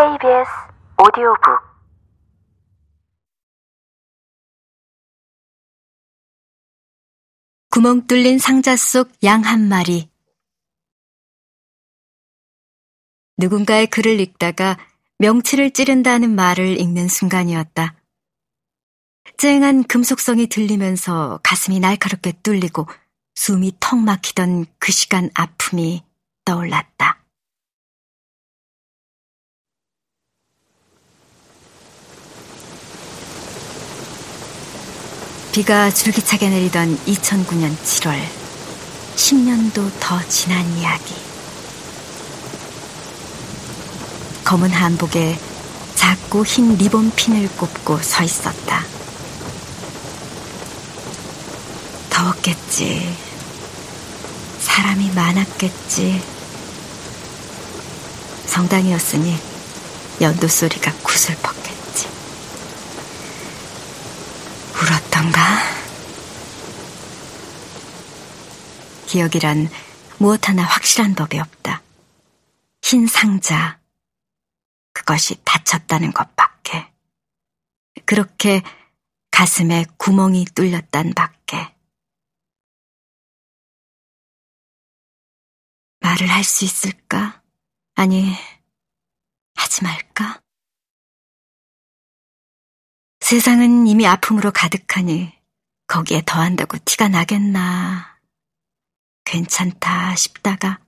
KBS 오디오북 구멍 뚫린 상자 속 양 한 마리 누군가의 글을 읽다가 명치를 찌른다는 말을 읽는 순간이었다. 쨍한 금속성이 들리면서 가슴이 날카롭게 뚫리고 숨이 턱 막히던 그 시간 아픔이 떠올랐다. 비가 줄기차게 내리던 2009년 7월, 10년도 더 지난 이야기. 검은 한복에 작고 흰 리본 핀을 꼽고 서 있었다. 더웠겠지. 사람이 많았겠지. 성당이었으니 연도 소리가 구슬펐 울었던가? 기억이란 무엇 하나 확실한 법이 없다. 흰 상자, 그것이 다쳤다는 것밖에. 그렇게 가슴에 구멍이 뚫렸단 밖에. 말을 할 수 있을까? 아니, 하지 말까? 세상은 이미 아픔으로 가득하니 거기에 더한다고 티가 나겠나. 괜찮다 싶다가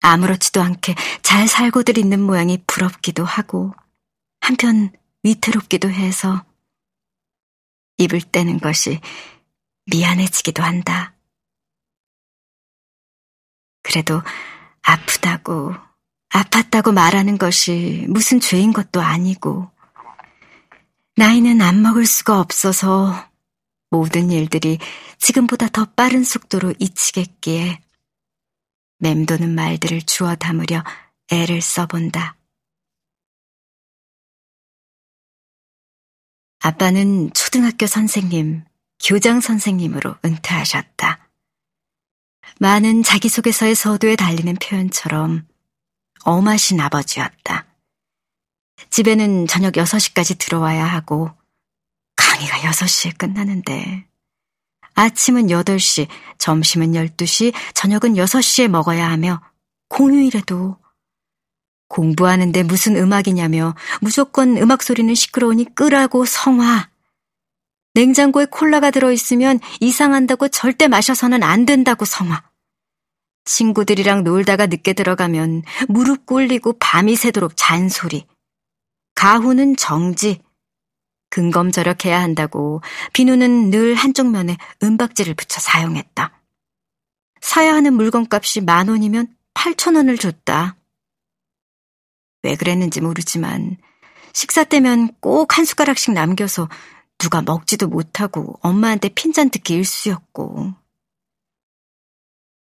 아무렇지도 않게 잘 살고들 있는 모양이 부럽기도 하고 한편 위태롭기도 해서 입을 떼는 것이 미안해지기도 한다. 그래도 아프다고, 아팠다고 말하는 것이 무슨 죄인 것도 아니고, 나이는 안 먹을 수가 없어서 모든 일들이 지금보다 더 빠른 속도로 잊히겠기에 맴도는 말들을 주워 담으려 애를 써본다. 아빠는 초등학교 선생님, 교장 선생님으로 은퇴하셨다. 많은 자기소개서의 서두에 달리는 표현처럼 엄하신 아버지였다. 집에는 저녁 6시까지 들어와야 하고 강의가 6시에 끝나는데 아침은 8시, 점심은 12시, 저녁은 6시에 먹어야 하며 공휴일에도 공부하는데 무슨 음악이냐며 무조건 음악 소리는 시끄러우니 끄라고 성화. 냉장고에 콜라가 들어있으면 이상한다고 절대 마셔서는 안 된다고 성화. 친구들이랑 놀다가 늦게 들어가면 무릎 꿇리고 밤이 새도록 잔소리. 가후는 정지. 근검 절약해야 한다고 비누는 늘 한쪽 면에 은박지를 붙여 사용했다. 사야 하는 물건값이 만 원이면 8천 원을 줬다. 왜 그랬는지 모르지만 식사 때면 꼭 한 숟가락씩 남겨서 누가 먹지도 못하고 엄마한테 핀잔 듣기 일쑤였고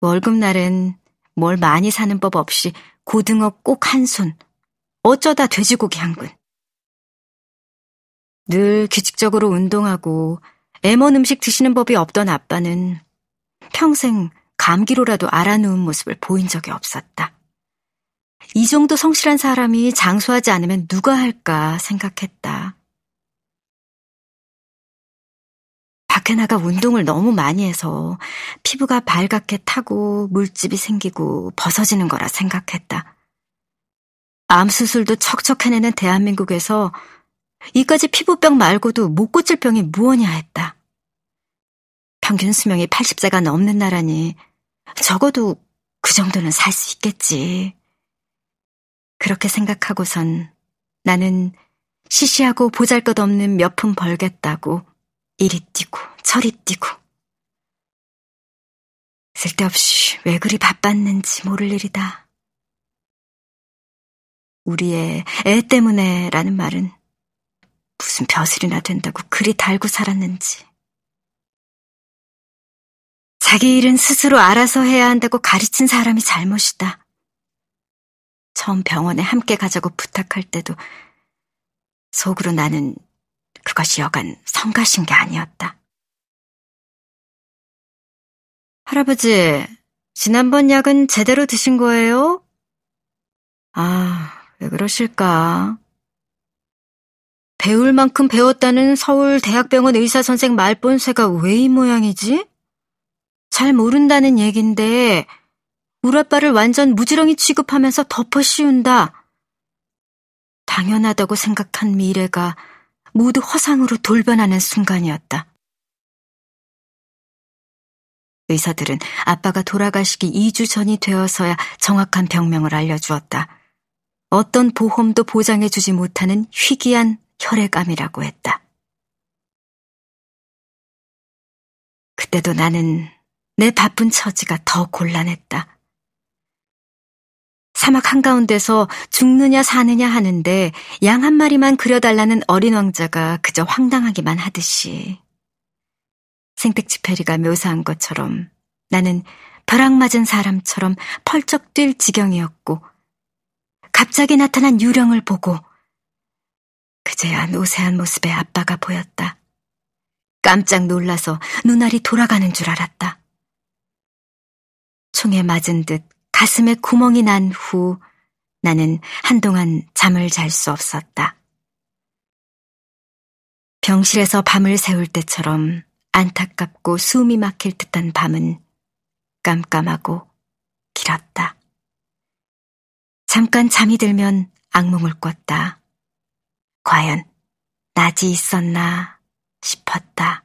월급날은 뭘 많이 사는 법 없이 고등어 꼭 한 손, 어쩌다 돼지고기 한 근. 늘 규칙적으로 운동하고 애먼 음식 드시는 법이 없던 아빠는 평생 감기로라도 알아누운 모습을 보인 적이 없었다. 이 정도 성실한 사람이 장수하지 않으면 누가 할까 생각했다. 밖에 나가 운동을 너무 많이 해서 피부가 발갛게 타고 물집이 생기고 벗어지는 거라 생각했다. 암 수술도 척척 해내는 대한민국에서 이까지 피부병 말고도 못 고칠 병이 무엇이냐 했다. 평균 수명이 80세가 넘는 나라니 적어도 그 정도는 살 수 있겠지. 그렇게 생각하고선 나는 시시하고 보잘것없는 몇 푼 벌겠다고 이리 뛰고 저리 뛰고 쓸데없이 왜 그리 바빴는지 모를 일이다. 우리의 애 때문에 라는 말은 무슨 벼슬이나 된다고 그리 달고 살았는지. 자기 일은 스스로 알아서 해야 한다고 가르친 사람이 잘못이다. 처음 병원에 함께 가자고 부탁할 때도 속으로 나는 그것이 여간 성가신 게 아니었다. 할아버지, 지난번 약은 제대로 드신 거예요? 아, 왜 그러실까? 배울 만큼 배웠다는 서울 대학병원 의사선생 말본새가 왜 이 모양이지? 잘 모른다는 얘긴데 우리 아빠를 완전 무지렁이 취급하면서 덮어 씌운다. 당연하다고 생각한 미래가 모두 허상으로 돌변하는 순간이었다. 의사들은 아빠가 돌아가시기 2주 전이 되어서야 정확한 병명을 알려주었다. 어떤 보험도 보장해주지 못하는 희귀한 혈액암이라고 했다. 그때도 나는 내 바쁜 처지가 더 곤란했다. 사막 한가운데서 죽느냐 사느냐 하는데 양 한 마리만 그려달라는 어린 왕자가 그저 황당하기만 하듯이 생택지 페리가 묘사한 것처럼 나는 벼락 맞은 사람처럼 펄쩍 뛸 지경이었고 갑자기 나타난 유령을 보고 그제야 노쇠한 모습의 아빠가 보였다. 깜짝 놀라서 눈알이 돌아가는 줄 알았다. 총에 맞은 듯 가슴에 구멍이 난 후 나는 한동안 잠을 잘 수 없었다. 병실에서 밤을 새울 때처럼 안타깝고 숨이 막힐 듯한 밤은 깜깜하고 길었다. 잠깐 잠이 들면 악몽을 꿨다. 과연 낮이 있었나 싶었다.